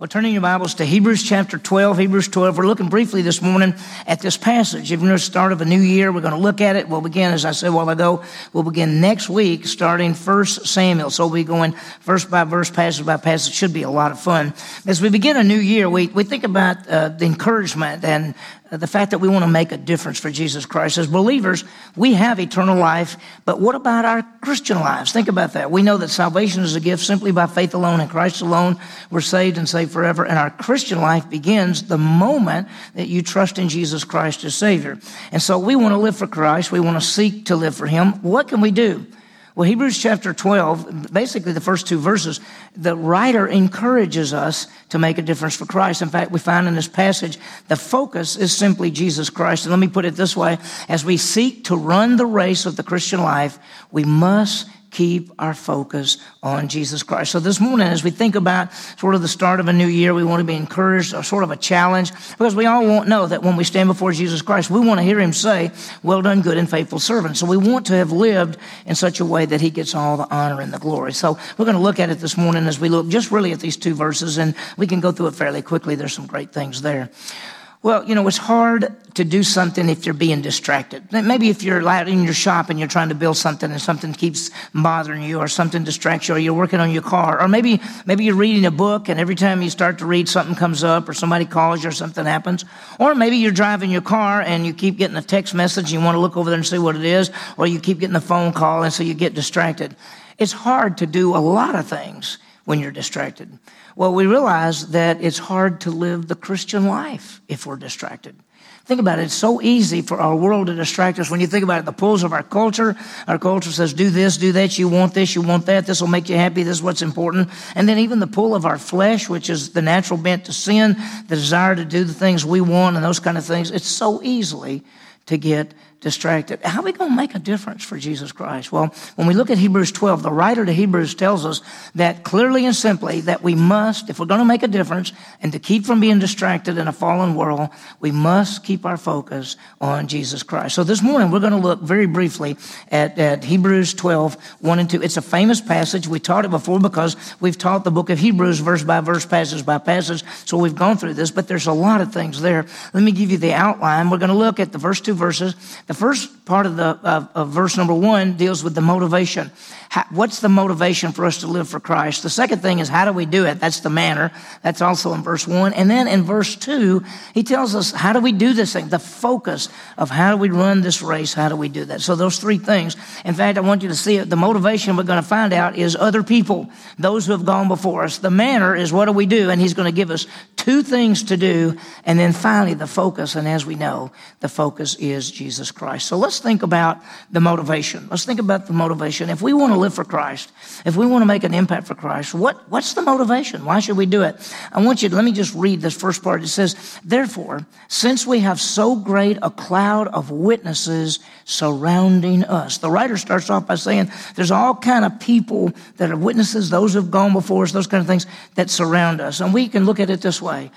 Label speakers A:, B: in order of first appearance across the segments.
A: Well, turning your Bibles to Hebrews chapter 12, Hebrews 12. We're looking briefly this morning at this passage. If you're the start of a new year, we're going to look at it. We'll begin, as I said a while ago, we'll begin next week starting 1 Samuel. So we'll be going verse by verse, passage by passage. It should be a lot of fun. As we begin a new year, we, we think about uh, the encouragement and the fact that we want to make a difference for Jesus Christ. As believers, we have eternal life, but what about our Christian lives? Think about that. We know that salvation is a gift simply by faith alone in Christ alone. We're saved and saved forever, and our Christian life begins the moment that you trust in Jesus Christ as Savior. And so we want to live for Christ. We want to seek to live for Him. What can we do? Well, Hebrews chapter 12, basically the first two verses, the writer encourages us to make a difference for Christ. In fact, we find in this passage the focus is simply Jesus Christ. And let me put it this way as we seek to run the race of the Christian life, we must keep our focus on Jesus Christ. So this morning, as we think about sort of the start of a new year, we want to be encouraged, or sort of a challenge, because we all won't know that when we stand before Jesus Christ, we want to hear him say, well done, good and faithful servant. So we want to have lived in such a way that he gets all the honor and the glory. So we're going to look at it this morning as we look just really at these two verses, and we can go through it fairly quickly. There's some great things there. Well, you know, it's hard to do something if you're being distracted. Maybe if you're out in your shop and you're trying to build something and something keeps bothering you or something distracts you or you're working on your car or maybe, maybe you're reading a book and every time you start to read something comes up or somebody calls you or something happens. Or maybe you're driving your car and you keep getting a text message and you want to look over there and see what it is or you keep getting a phone call and so you get distracted. It's hard to do a lot of things when you're distracted. Well, we realize that it's hard to live the Christian life if we're distracted. Think about it. It's so easy for our world to distract us. When you think about it, the pulls of our culture, our culture says, do this, do that, you want this, you want that, this will make you happy, this is what's important. And then even the pull of our flesh, which is the natural bent to sin, the desire to do the things we want and those kind of things, it's so easily to get distracted. How are we going to make a difference for Jesus Christ? Well, when we look at Hebrews 12, the writer to Hebrews tells us that clearly and simply that we must, if we're going to make a difference and to keep from being distracted in a fallen world, we must keep our focus on Jesus Christ. So this morning we're going to look very briefly at, at Hebrews 12, 1 and 2. It's a famous passage. We taught it before because we've taught the book of Hebrews verse by verse, passage by passage. So we've gone through this, but there's a lot of things there. Let me give you the outline. We're going to look at the first two verses the first part of the of, of verse number one deals with the motivation. How, what's the motivation for us to live for Christ? The second thing is how do we do it? That's the manner. That's also in verse one. And then in verse two, he tells us how do we do this thing? The focus of how do we run this race? How do we do that? So those three things. In fact, I want you to see it. The motivation we're going to find out is other people, those who have gone before us. The manner is what do we do? And he's going to give us two things to do. And then finally, the focus. And as we know, the focus is Jesus Christ. So let's think about the motivation. Let's think about the motivation. If we want to live for Christ, if we want to make an impact for Christ, what, what's the motivation? Why should we do it? I want you to, let me just read this first part. It says, Therefore, since we have so great a cloud of witnesses surrounding us. The writer starts off by saying there's all kind of people that are witnesses, those who have gone before us, those kind of things that surround us. And we can look at it this way.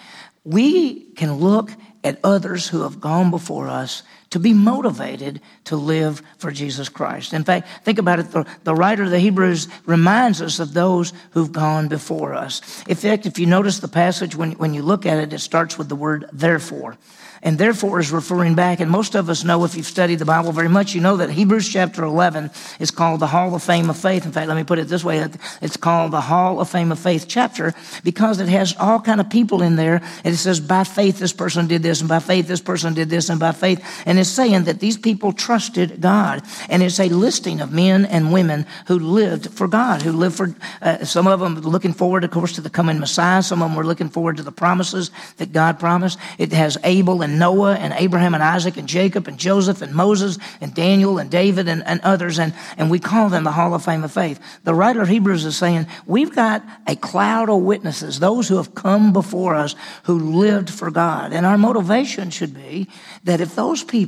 A: We can look at others who have gone before us to be motivated to live for Jesus Christ. In fact, think about it. The, the, writer of the Hebrews reminds us of those who've gone before us. In fact, if you notice the passage, when, when you look at it, it starts with the word therefore and therefore is referring back. And most of us know, if you've studied the Bible very much, you know that Hebrews chapter 11 is called the Hall of Fame of Faith. In fact, let me put it this way. It's called the Hall of Fame of Faith chapter because it has all kind of people in there. And it says, by faith, this person did this, and by faith, this person did this, and by faith. And it's saying that these people trusted God. And it's a listing of men and women who lived for God, who lived for, uh, some of them looking forward, of course, to the coming Messiah. Some of them were looking forward to the promises that God promised. It has Abel and Noah and Abraham and Isaac and Jacob and Joseph and Moses and Daniel and David and, and others, and, and we call them the Hall of Fame of Faith. The writer of Hebrews is saying, we've got a cloud of witnesses, those who have come before us who lived for God. And our motivation should be that if those people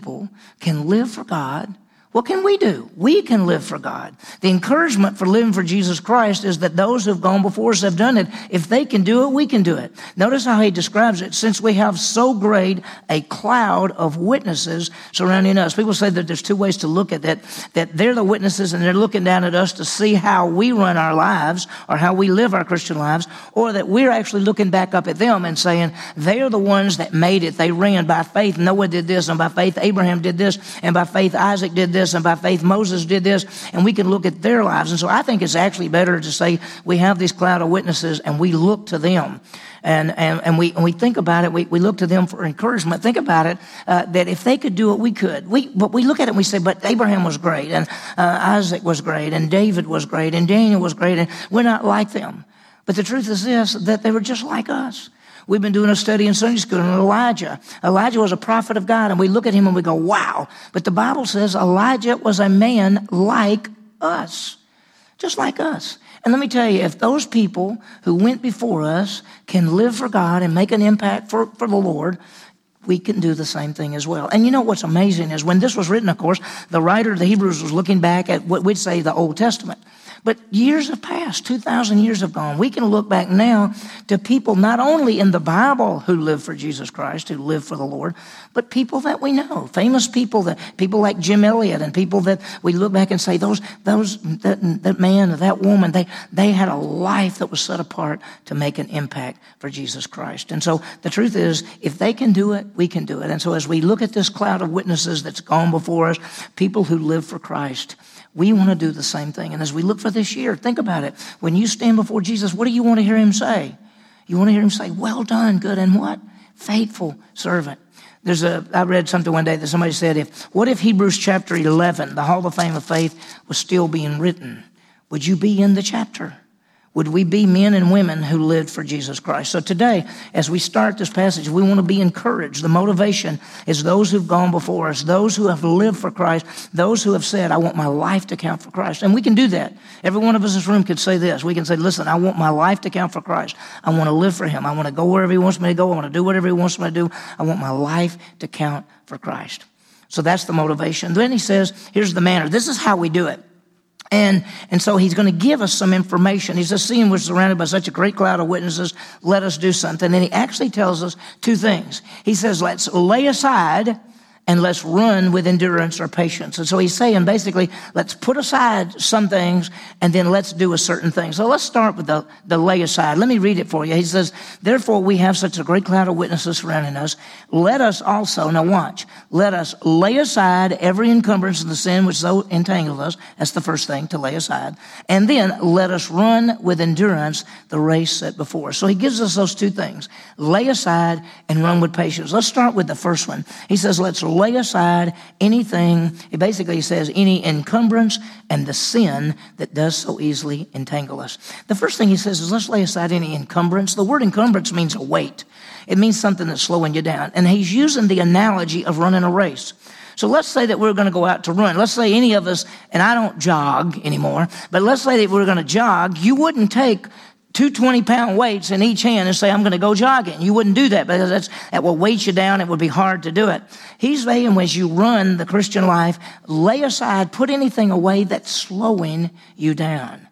A: can live for God, What can we do? We can live for God. The encouragement for living for Jesus Christ is that those who've gone before us have done it. If they can do it, we can do it. Notice how he describes it. Since we have so great a cloud of witnesses surrounding us. People say that there's two ways to look at that, that they're the witnesses and they're looking down at us to see how we run our lives or how we live our Christian lives, or that we're actually looking back up at them and saying, they're the ones that made it. They ran by faith. Noah did this, and by faith Abraham did this, and by faith Isaac did this this, and by faith Moses did this, and we can look at their lives. And so I think it's actually better to say we have this cloud of witnesses and we look to them. And, and, and, we, and we think about it, we, we look to them for encouragement. Think about it, uh, that if they could do it, we could. We, but we look at it and we say, but Abraham was great, and uh, Isaac was great, and David was great, and Daniel was great, and we're not like them. But the truth is this, that they were just like us. We've been doing a study in Sunday school on Elijah. Elijah was a prophet of God, and we look at him and we go, wow. But the Bible says Elijah was a man like us, just like us. And let me tell you, if those people who went before us can live for God and make an impact for, for the Lord, we can do the same thing as well. And you know what's amazing is when this was written, of course, the writer of the Hebrews was looking back at what we'd say the Old Testament. But years have passed, 2,000 years have gone. We can look back now to people not only in the Bible who lived for Jesus Christ, who lived for the Lord, but people that we know, famous people that people like Jim Elliot and people that we look back and say, those, those, that, that man or that woman, they, they had a life that was set apart to make an impact for Jesus Christ. And so the truth is, if they can do it, we can do it. And so as we look at this cloud of witnesses that's gone before us, people who live for Christ, we want to do the same thing. And as we look for this year, think about it. When you stand before Jesus, what do you want to hear him say? You want to hear him say, Well done, good and what? Faithful servant. There's a, I read something one day that somebody said, if, what if Hebrews chapter 11, the Hall of Fame of Faith, was still being written? Would you be in the chapter? Would we be men and women who lived for Jesus Christ? So today, as we start this passage, we want to be encouraged. The motivation is those who've gone before us, those who have lived for Christ, those who have said, I want my life to count for Christ. And we can do that. Every one of us in this room could say this. We can say, listen, I want my life to count for Christ. I want to live for Him. I want to go wherever He wants me to go. I want to do whatever He wants me to do. I want my life to count for Christ. So that's the motivation. Then he says, here's the manner. This is how we do it. And, and so he's going to give us some information. He's just seeing we're surrounded by such a great cloud of witnesses. Let us do something. And he actually tells us two things. He says, let's lay aside and let's run with endurance or patience. And so he's saying basically, let's put aside some things and then let's do a certain thing. So let's start with the, the lay aside. Let me read it for you. He says, therefore we have such a great cloud of witnesses surrounding us. Let us also, now watch, let us lay aside every encumbrance of the sin which so entangled us. That's the first thing to lay aside. And then let us run with endurance the race set before us. So he gives us those two things. Lay aside and run with patience. Let's start with the first one. He says, let's lay aside anything, it basically says any encumbrance and the sin that does so easily entangle us. The first thing he says is let's lay aside any encumbrance. The word encumbrance means a weight. It means something that's slowing you down. And he's using the analogy of running a race. So let's say that we're going to go out to run. Let's say any of us, and I don't jog anymore, but let's say that we're going to jog. You wouldn't take two 20 pound weights in each hand and say, I'm going to go jogging. You wouldn't do that because that's, that will weight you down. It would be hard to do it. He's saying as you run the Christian life, lay aside, put anything away that's slowing you down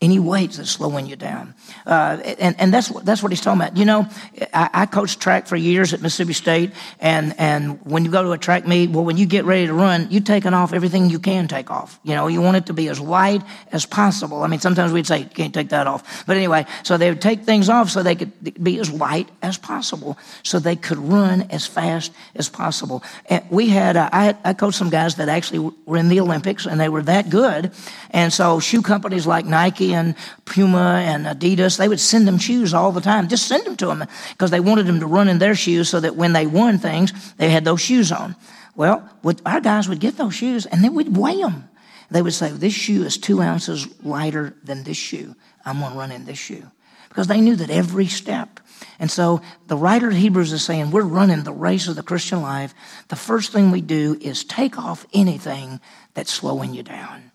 A: any weights that's slowing you down. Uh, and, and that's, what, that's what he's talking about. You know, I, I, coached track for years at Mississippi State, and, and when you go to a track meet, well, when you get ready to run, you're taking off everything you can take off. You know, you want it to be as light as possible. I mean, sometimes we'd say, can't take that off. But anyway, so they would take things off so they could be as light as possible, so they could run as fast as possible. And we had, uh, I, I coached some guys that actually were in the Olympics, and they were that good. And so shoe companies like Nike, and Puma and Adidas, they would send them shoes all the time. Just send them to them because they wanted them to run in their shoes so that when they won things, they had those shoes on. Well, our guys would get those shoes and then we'd weigh them. They would say, this shoe is two ounces lighter than this shoe. I'm going to run in this shoe. Because they knew that every step. And so the writer of Hebrews is saying, we're running the race of the Christian life. The first thing we do is take off anything that's slowing you down.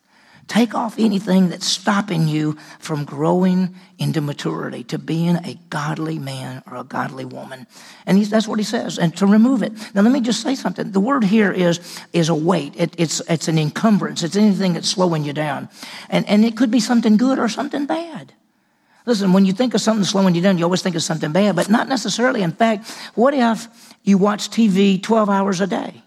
A: Take off anything that's stopping you from growing into maturity, to being a godly man or a godly woman. And that's what he says, and to remove it. Now, let me just say something. The word here is, is a weight. It, it's, it's an encumbrance. It's anything that's slowing you down. And, and it could be something good or something bad. Listen, when you think of something slowing you down, you always think of something bad, but not necessarily. In fact, what if you watch TV 12 hours a day?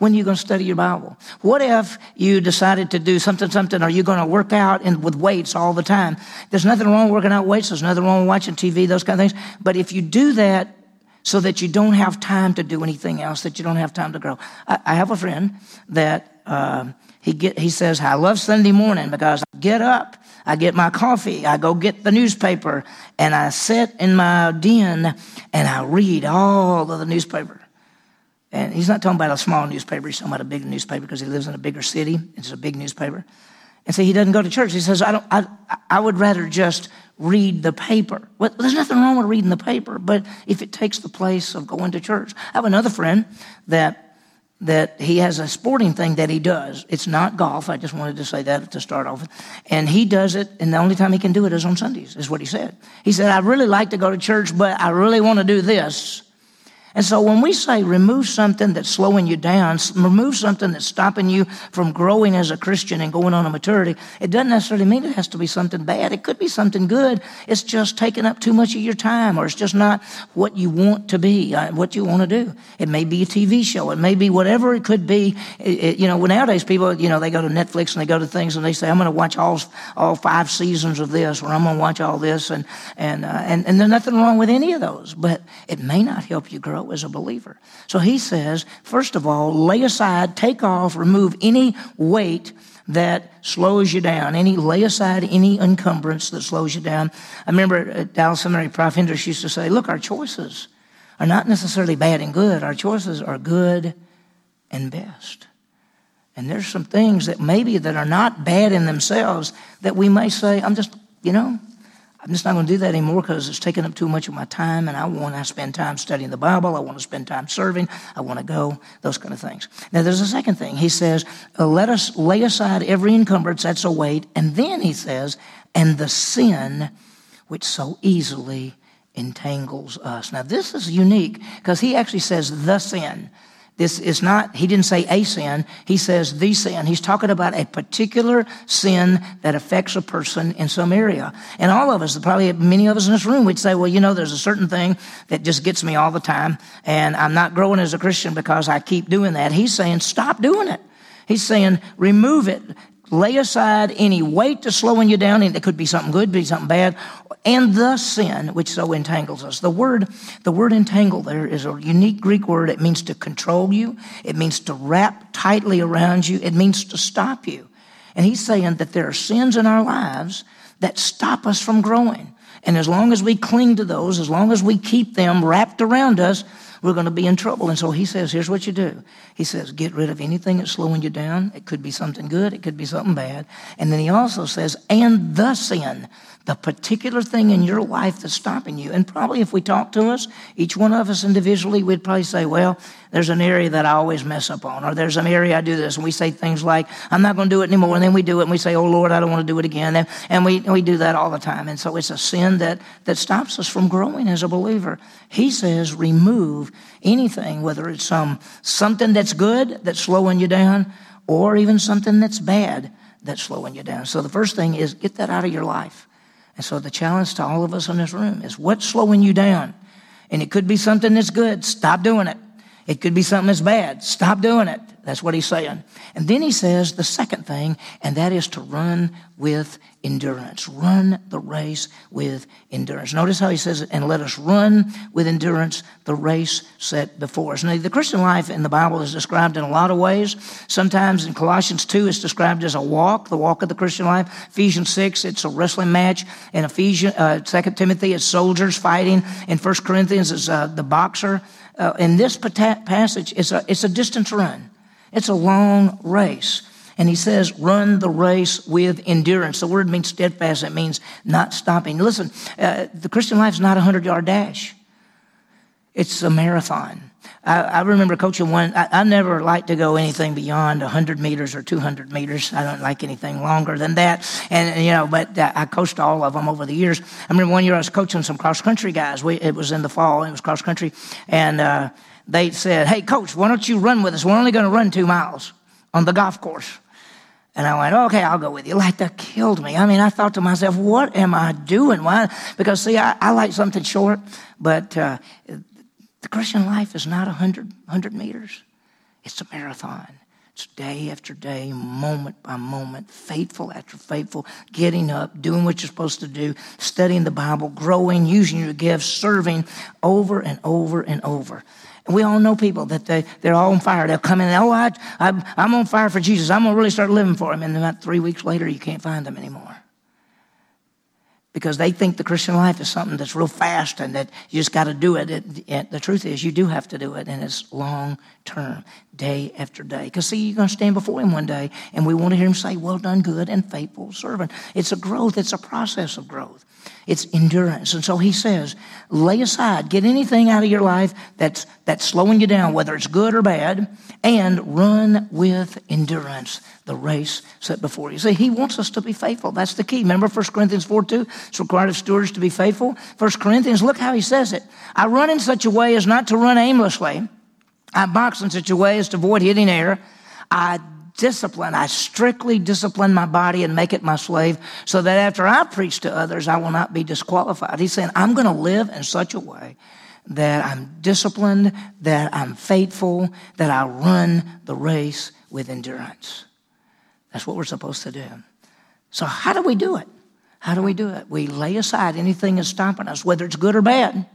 A: When are you going to study your Bible? What if you decided to do something, something? Are you going to work out and with weights all the time? There's nothing wrong with working out weights. There's nothing wrong with watching TV, those kind of things. But if you do that so that you don't have time to do anything else, that you don't have time to grow. I, I have a friend that uh, he get he says I love Sunday morning because I get up, I get my coffee, I go get the newspaper, and I sit in my den and I read all of the newspaper. And he's not talking about a small newspaper, he's talking about a big newspaper because he lives in a bigger city. It's a big newspaper. And so he doesn't go to church. He says, I, don't, I, I would rather just read the paper. Well, there's nothing wrong with reading the paper, but if it takes the place of going to church. I have another friend that that he has a sporting thing that he does. It's not golf. I just wanted to say that to start off. And he does it, and the only time he can do it is on Sundays, is what he said. He said, I really like to go to church, but I really want to do this. And so when we say remove something that's slowing you down, remove something that's stopping you from growing as a Christian and going on a maturity, it doesn't necessarily mean it has to be something bad. It could be something good. It's just taking up too much of your time or it's just not what you want to be, uh, what you want to do. It may be a TV show. It may be whatever it could be. It, it, you know, nowadays people, you know, they go to Netflix and they go to things and they say, I'm going to watch all, all five seasons of this or I'm going to watch all this. And, and, uh, and, and there's nothing wrong with any of those, but it may not help you grow grow as a believer. So he says, first of all, lay aside, take off, remove any weight that slows you down. Any lay aside any encumbrance that slows you down. I remember at Dallas Seminary, Prof. Hendricks used to say, "Look, our choices are not necessarily bad and good. Our choices are good and best." And there's some things that maybe that are not bad in themselves that we may say, "I'm just, you know, I'm just not going to do that anymore because it's taking up too much of my time and I want to spend time studying the Bible. I want to spend time serving. I want to go, those kind of things. Now, there's a second thing. He says, uh, let us lay aside every encumbrance that's a weight. And then he says, and the sin which so easily entangles us. Now, this is unique because he actually says the sin. This is not, he didn't say a sin, he says the sin. He's talking about a particular sin that affects a person in some area. And all of us, probably many of us in this room, would say, well, you know, there's a certain thing that just gets me all the time, and I'm not growing as a Christian because I keep doing that. He's saying, stop doing it. He's saying, remove it. Lay aside any weight to slowing you down, and it could be something good, be something bad, and the sin which so entangles us. The word, the word entangle there is a unique Greek word. It means to control you. It means to wrap tightly around you. It means to stop you. And he's saying that there are sins in our lives that stop us from growing. And as long as we cling to those, as long as we keep them wrapped around us, we're going to be in trouble. And so he says, here's what you do. He says, get rid of anything that's slowing you down. It could be something good. It could be something bad. And then he also says, and the sin the particular thing in your life that's stopping you. And probably if we talk to us, each one of us individually, we'd probably say, well, there's an area that I always mess up on, or there's an area I do this. And we say things like, I'm not going to do it anymore. And then we do it and we say, oh Lord, I don't want to do it again. And, and we, we do that all the time. And so it's a sin that, that stops us from growing as a believer. He says, remove anything, whether it's some, something that's good that's slowing you down, or even something that's bad that's slowing you down. So the first thing is get that out of your life. And so the challenge to all of us in this room is what's slowing you down? And it could be something that's good. Stop doing it. It could be something that's bad. Stop doing it. That's what he's saying. And then he says the second thing, and that is to run with endurance. Run the race with endurance. Notice how he says it, and let us run with endurance the race set before us. Now, the Christian life in the Bible is described in a lot of ways. Sometimes in Colossians 2, it's described as a walk, the walk of the Christian life. Ephesians 6, it's a wrestling match. In Ephesians, uh, 2 Timothy, it's soldiers fighting. In 1 Corinthians, it's uh, the boxer. Uh, in this passage, it's a, it's a distance run. It's a long race. And he says, run the race with endurance. The word means steadfast. It means not stopping. Listen, uh, the Christian life is not a 100 yard dash. It's a marathon. I, I remember coaching one. I, I, never like to go anything beyond 100 meters or 200 meters. I don't like anything longer than that. And, you know, but I coached all of them over the years. I remember one year I was coaching some cross country guys. We, it was in the fall, it was cross country. And uh, they said, Hey, coach, why don't you run with us? We're only going to run two miles on the golf course. And I went, okay, I'll go with you. Like that killed me. I mean, I thought to myself, what am I doing? Why? Because see, I, I like something short, but uh, the Christian life is not 100, 100 meters. It's a marathon. Day after day, moment by moment, faithful after faithful, getting up, doing what you're supposed to do, studying the Bible, growing, using your gifts, serving over and over and over. And we all know people that they, they're all on fire. They'll come in and, oh, I, I, I'm on fire for Jesus. I'm going to really start living for him. And then about three weeks later, you can't find them anymore because they think the Christian life is something that's real fast and that you just got to do. It, it. The truth is, you do have to do it, and it's long term, day after day. Because, see, you're going to stand before Him one day, and we want to hear Him say, Well done, good and faithful servant. It's a growth, it's a process of growth. It's endurance. And so he says, lay aside, get anything out of your life that's, that's slowing you down, whether it's good or bad, and run with endurance the race set before you. See, he wants us to be faithful. That's the key. Remember 1 Corinthians 4 2? It's required of stewards to be faithful. 1 Corinthians, look how he says it. I run in such a way as not to run aimlessly. I box in such a way as to avoid hitting air. I discipline. I strictly discipline my body and make it my slave so that after I preach to others, I will not be disqualified. He's saying, I'm going to live in such a way that I'm disciplined, that I'm faithful, that I run the race with endurance. That's what we're supposed to do. So, how do we do it? How do we do it? We lay aside anything that's stopping us, whether it's good or bad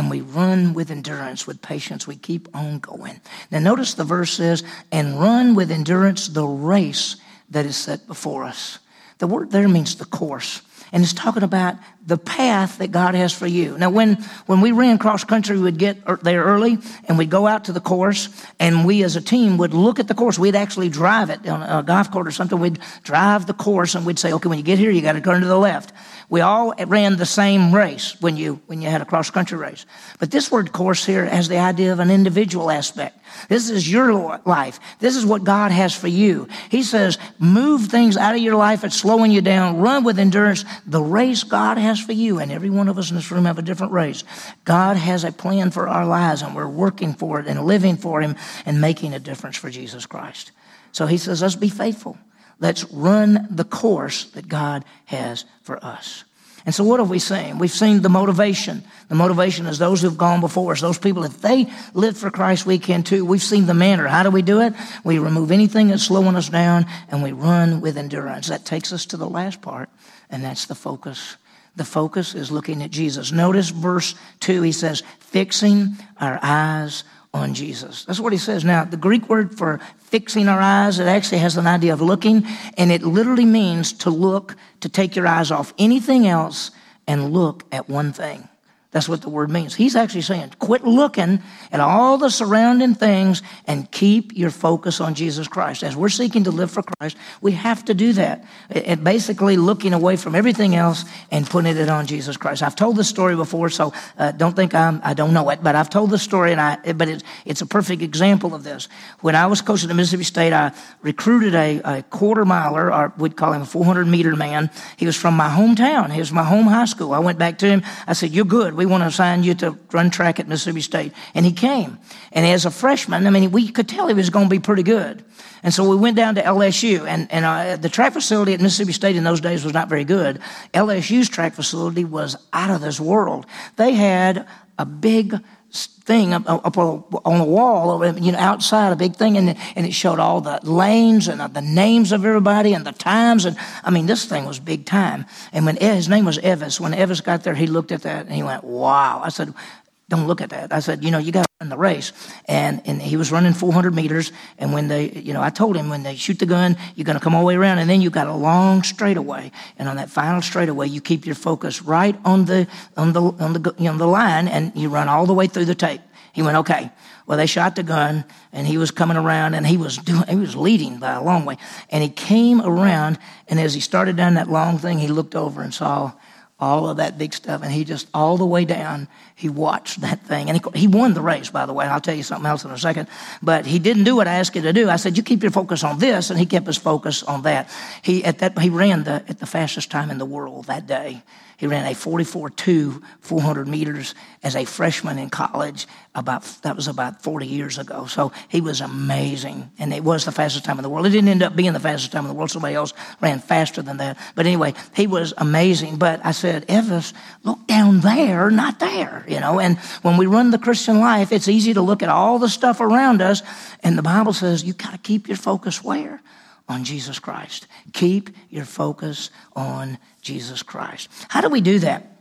A: and we run with endurance, with patience. We keep on going. Now, notice the verse says, and run with endurance the race that is set before us. The word there means the course. And it's talking about the path that God has for you. Now, when, when we ran cross country, we'd get er, there early and we'd go out to the course and we as a team would look at the course. We'd actually drive it on a golf course or something. We'd drive the course and we'd say, okay, when you get here, you got to turn to the left. We all ran the same race when you, when you had a cross country race. But this word course here has the idea of an individual aspect. This is your life. This is what God has for you. He says, move things out of your life that's slowing you down. Run with endurance the race God has for you. And every one of us in this room have a different race. God has a plan for our lives and we're working for it and living for Him and making a difference for Jesus Christ. So He says, let's be faithful. Let's run the course that God has for us. And so, what have we seen? We've seen the motivation. The motivation is those who've gone before us. Those people, if they live for Christ, we can too. We've seen the manner. How do we do it? We remove anything that's slowing us down and we run with endurance. That takes us to the last part, and that's the focus. The focus is looking at Jesus. Notice verse 2, he says, fixing our eyes on Jesus. That's what he says. Now, the Greek word for fixing our eyes, it actually has an idea of looking, and it literally means to look, to take your eyes off anything else and look at one thing. That's what the word means. He's actually saying, quit looking at all the surrounding things and keep your focus on Jesus Christ. As we're seeking to live for Christ, we have to do that. And basically looking away from everything else and putting it on Jesus Christ. I've told this story before, so uh, don't think I'm, I don't know it, but I've told the story and I, but it's, it's a perfect example of this. When I was coaching at Mississippi State, I recruited a, a quarter miler, or we'd call him a 400 meter man. He was from my hometown. He was my home high school. I went back to him. I said, you're good we want to assign you to run track at Mississippi State. And he came. And as a freshman, I mean, we could tell he was going to be pretty good. And so we went down to LSU, and, and uh, the track facility at Mississippi State in those days was not very good. LSU's track facility was out of this world. They had a big thing up, up on the wall, you know, outside a big thing, and, and it showed all the lanes and uh, the names of everybody and the times. And I mean, this thing was big time. And when his name was Evis, when Evis got there, he looked at that and he went, "Wow!" I said, "Don't look at that." I said, "You know, you got." In the race and, and he was running 400 meters and when they you know i told him when they shoot the gun you're going to come all the way around and then you got a long straightaway and on that final straightaway you keep your focus right on the on the on the you know the line and you run all the way through the tape. He went okay. Well they shot the gun and he was coming around and he was doing he was leading by a long way and he came around and as he started down that long thing he looked over and saw all of that big stuff. And he just, all the way down, he watched that thing. And he, he won the race, by the way. I'll tell you something else in a second. But he didn't do what I asked you to do. I said, you keep your focus on this. And he kept his focus on that. He, at that, he ran the, at the fastest time in the world that day. He ran a 44-2, 400 meters as a freshman in college. About that was about 40 years ago. So he was amazing, and it was the fastest time in the world. It didn't end up being the fastest time in the world. Somebody else ran faster than that. But anyway, he was amazing. But I said, Evis, look down there, not there. You know. And when we run the Christian life, it's easy to look at all the stuff around us, and the Bible says you got to keep your focus where on Jesus Christ. Keep your focus on Jesus Christ. How do we do that?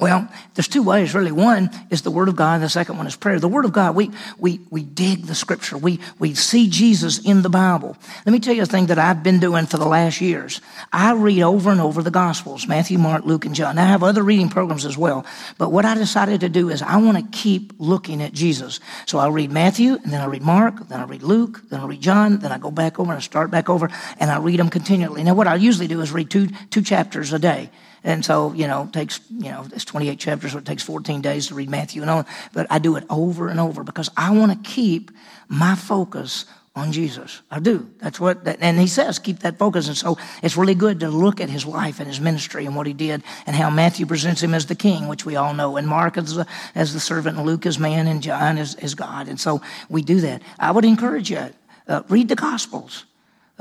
A: Well, there's two ways really. One is the Word of God, and the second one is prayer. The Word of God, we, we, we dig the Scripture. We, we see Jesus in the Bible. Let me tell you a thing that I've been doing for the last years. I read over and over the Gospels Matthew, Mark, Luke, and John. I have other reading programs as well. But what I decided to do is I want to keep looking at Jesus. So I read Matthew, and then I read Mark, then I read Luke, then I read John, then I go back over and I start back over, and I read them continually. Now, what I usually do is read two, two chapters a day. And so, you know, it takes, you know, it's 28 chapters, so it takes 14 days to read Matthew and all. But I do it over and over because I want to keep my focus on Jesus. I do. That's what, that, and he says, keep that focus. And so it's really good to look at his life and his ministry and what he did and how Matthew presents him as the king, which we all know, and Mark as the, as the servant, and Luke as man, and John as, as God. And so we do that. I would encourage you, uh, read the Gospels.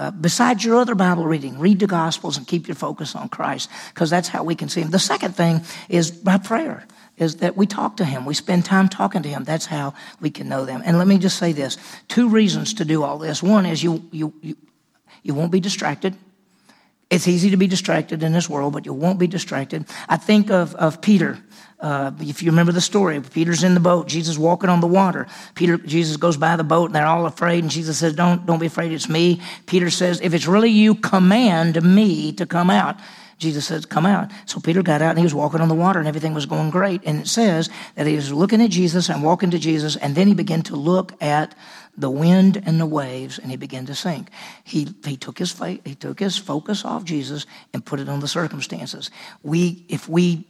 A: Uh, besides your other Bible reading, read the Gospels and keep your focus on Christ because that's how we can see Him. The second thing is by prayer, is that we talk to Him. We spend time talking to Him. That's how we can know them. And let me just say this two reasons to do all this. One is you, you, you, you won't be distracted. It's easy to be distracted in this world, but you won't be distracted. I think of, of Peter. Uh, if you remember the story, Peter's in the boat. Jesus walking on the water. Peter, Jesus goes by the boat, and they're all afraid. And Jesus says, "Don't, don't be afraid. It's me." Peter says, "If it's really you, command me to come out." Jesus says, "Come out." So Peter got out, and he was walking on the water, and everything was going great. And it says that he was looking at Jesus and walking to Jesus, and then he began to look at the wind and the waves, and he began to sink. He, he, took his, he took his focus off Jesus and put it on the circumstances. We, if we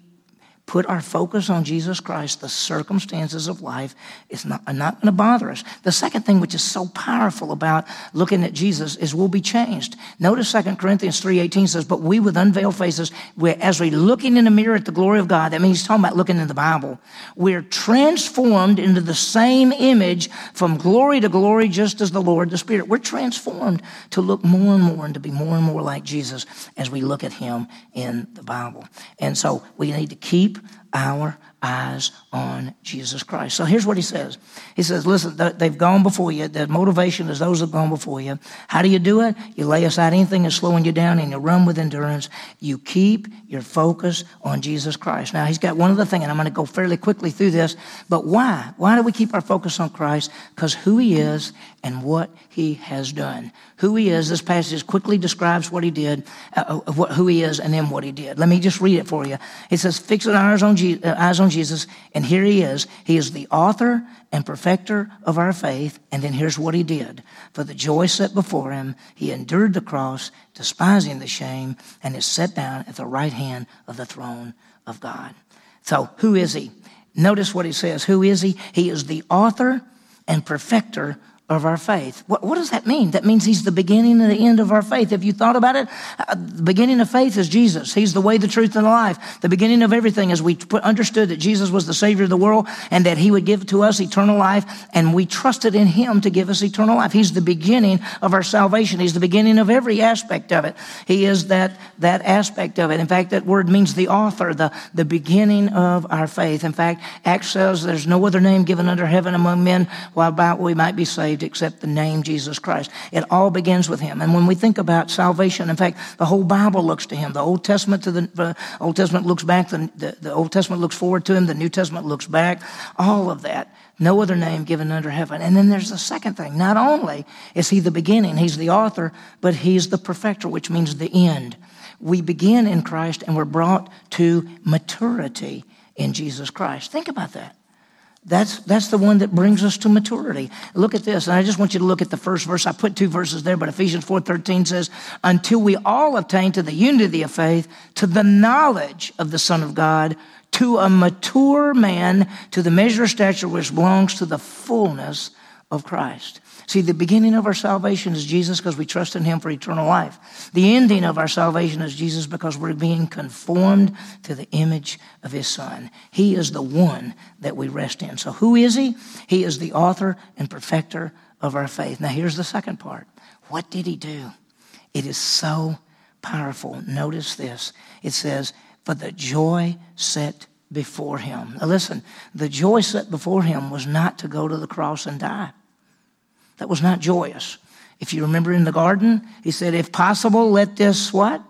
A: put our focus on Jesus Christ, the circumstances of life is not, are not going to bother us. The second thing, which is so powerful about looking at Jesus, is we'll be changed. Notice 2 Corinthians 3.18 says, but we with unveiled faces, as we're looking in the mirror at the glory of God, that means he's talking about looking in the Bible, we're transformed into the same image from glory to glory, just as the Lord, the Spirit. We're transformed to look more and more and to be more and more like Jesus as we look at him in the Bible. And so we need to keep our eyes on Jesus Christ. So here's what he says. He says, listen, they've gone before you. The motivation is those that have gone before you. How do you do it? You lay aside anything that's slowing you down and you run with endurance. You keep your focus on Jesus Christ. Now he's got one other thing, and I'm going to go fairly quickly through this. But why? Why do we keep our focus on Christ? Because who he is and what he has done. Who he is, this passage quickly describes what he did, uh, uh what, who he is, and then what he did. Let me just read it for you. It says, fix our eyes on, Je- uh, eyes on Jesus, and here he is. He is the author and perfecter of our faith, and then here's what he did. For the joy set before him, he endured the cross, despising the shame, and is set down at the right hand of the throne of God. So, who is he? Notice what he says. Who is he? He is the author and perfecter of our faith. What, what, does that mean? That means He's the beginning and the end of our faith. Have you thought about it? Uh, the beginning of faith is Jesus. He's the way, the truth, and the life. The beginning of everything is we put, understood that Jesus was the Savior of the world and that He would give to us eternal life, and we trusted in Him to give us eternal life. He's the beginning of our salvation. He's the beginning of every aspect of it. He is that, that aspect of it. In fact, that word means the author, the, the beginning of our faith. In fact, Acts says there's no other name given under heaven among men whereby we might be saved except the name Jesus Christ. It all begins with him. And when we think about salvation, in fact, the whole Bible looks to him. The Old Testament to the, the Old Testament looks back, the, the, the Old Testament looks forward to him, the New Testament looks back. All of that. No other name given under heaven. And then there's the second thing. Not only is he the beginning, he's the author, but he's the perfecter, which means the end. We begin in Christ and we're brought to maturity in Jesus Christ. Think about that. That's, that's the one that brings us to maturity. Look at this, and I just want you to look at the first verse. I put two verses there, but Ephesians 4.13 says, until we all attain to the unity of faith, to the knowledge of the Son of God, to a mature man, to the measure of stature which belongs to the fullness of Christ. See, the beginning of our salvation is Jesus because we trust in Him for eternal life. The ending of our salvation is Jesus because we're being conformed to the image of His Son. He is the one that we rest in. So, who is He? He is the author and perfecter of our faith. Now, here's the second part. What did He do? It is so powerful. Notice this. It says, For the joy set before Him. Now, listen, the joy set before Him was not to go to the cross and die. That was not joyous. If you remember in the garden, he said, if possible, let this what?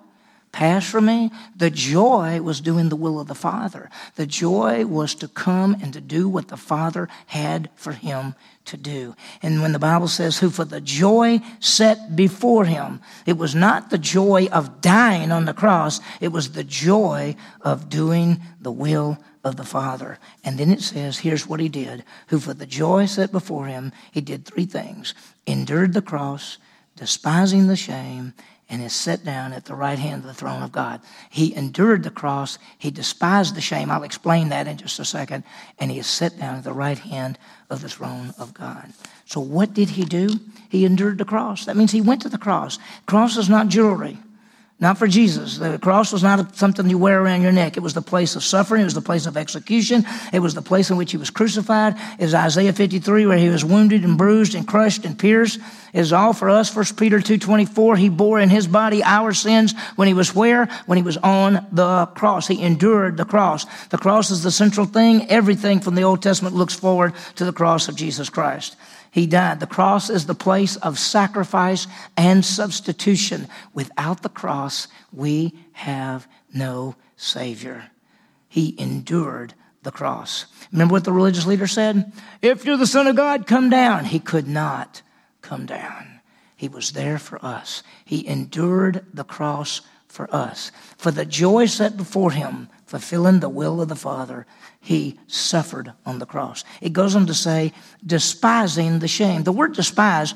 A: Pass from me. The joy was doing the will of the Father. The joy was to come and to do what the Father had for him to do. And when the Bible says, who for the joy set before him, it was not the joy of dying on the cross, it was the joy of doing the will of the Father. And then it says, here's what he did, who for the joy set before him, he did three things endured the cross, despising the shame, and is set down at the right hand of the throne of God. He endured the cross, he despised the shame. I'll explain that in just a second. And he is set down at the right hand of the throne of God. So, what did he do? He endured the cross. That means he went to the cross. Cross is not jewelry. Not for Jesus. The cross was not something you wear around your neck. It was the place of suffering. It was the place of execution. It was the place in which he was crucified. Was Isaiah 53 where he was wounded and bruised and crushed and pierced. It is all for us. 1 Peter 2.24, he bore in his body our sins when he was where? When he was on the cross. He endured the cross. The cross is the central thing. Everything from the Old Testament looks forward to the cross of Jesus Christ. He died. The cross is the place of sacrifice and substitution. Without the cross, we have no Savior. He endured the cross. Remember what the religious leader said? If you're the Son of God, come down. He could not come down. He was there for us. He endured the cross for us. For the joy set before him, fulfilling the will of the Father, he suffered on the cross. It goes on to say, despising the shame. The word despise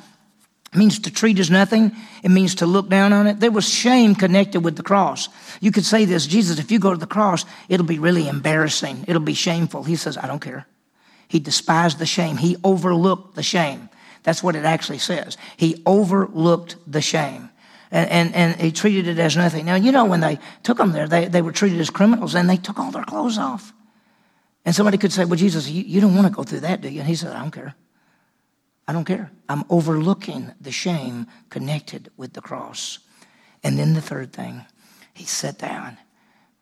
A: means to treat as nothing. It means to look down on it. There was shame connected with the cross. You could say this, Jesus, if you go to the cross, it'll be really embarrassing. It'll be shameful. He says, I don't care. He despised the shame. He overlooked the shame. That's what it actually says. He overlooked the shame. And, and, and he treated it as nothing. Now, you know, when they took them there, they, they were treated as criminals and they took all their clothes off. And somebody could say, Well, Jesus, you, you don't want to go through that, do you? And he said, I don't care. I don't care. I'm overlooking the shame connected with the cross. And then the third thing, he sat down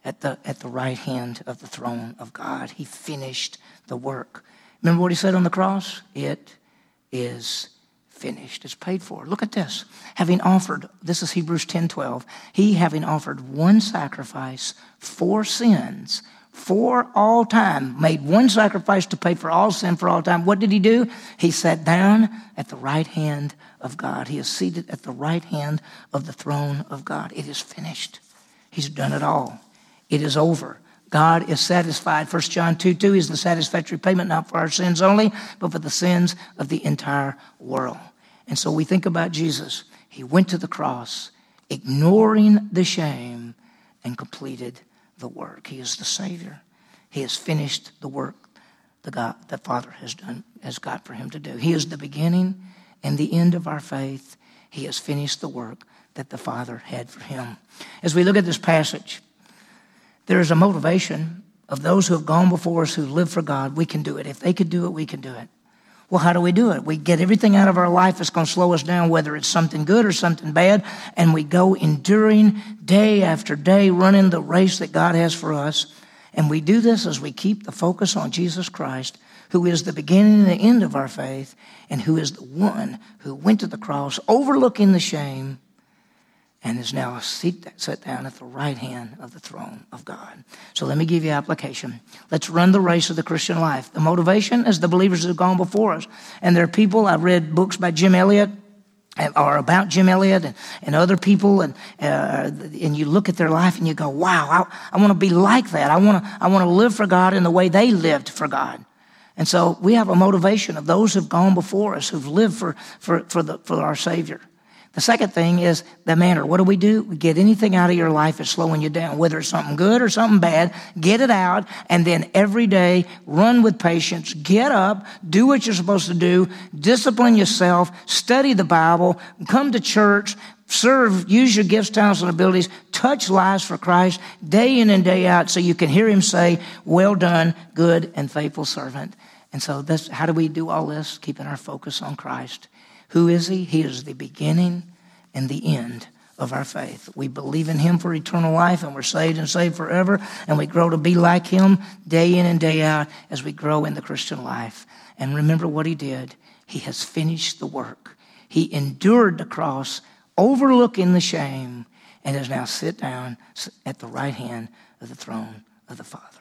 A: at the, at the right hand of the throne of God. He finished the work. Remember what he said on the cross? It is finished. It's paid for. Look at this. Having offered, this is Hebrews 10 12, he having offered one sacrifice for sins for all time, made one sacrifice to pay for all sin for all time. What did he do? He sat down at the right hand of God. He is seated at the right hand of the throne of God. It is finished. He's done it all. It is over. God is satisfied. 1 John 2 2 is the satisfactory payment, not for our sins only, but for the sins of the entire world. And so we think about Jesus. He went to the cross, ignoring the shame, and completed the work. He is the Savior. He has finished the work the God the Father has done has got for him to do. He is the beginning and the end of our faith. He has finished the work that the Father had for him. As we look at this passage, there is a motivation of those who have gone before us who live for God. We can do it. If they could do it, we can do it. Well, how do we do it? We get everything out of our life that's going to slow us down, whether it's something good or something bad, and we go enduring day after day, running the race that God has for us. And we do this as we keep the focus on Jesus Christ, who is the beginning and the end of our faith, and who is the one who went to the cross, overlooking the shame, and is now set down at the right hand of the throne of God. So let me give you application. Let's run the race of the Christian life. The motivation is the believers who've gone before us. And there are people, I've read books by Jim Elliot, or about Jim Elliot and, and other people, and uh, and you look at their life and you go, "Wow, I, I want to be like that. I want to I want to live for God in the way they lived for God." And so we have a motivation of those who've gone before us, who've lived for, for, for, the, for our Savior. The second thing is the manner. What do we do? We get anything out of your life that's slowing you down, whether it's something good or something bad, get it out, and then every day run with patience, get up, do what you're supposed to do, discipline yourself, study the Bible, come to church, serve, use your gifts, talents, and abilities, touch lives for Christ day in and day out so you can hear him say, Well done, good and faithful servant. And so that's how do we do all this? Keeping our focus on Christ. Who is He? He is the beginning and the end of our faith. We believe in Him for eternal life and we're saved and saved forever and we grow to be like Him day in and day out as we grow in the Christian life. And remember what He did. He has finished the work. He endured the cross, overlooking the shame, and is now sit down at the right hand of the throne of the Father.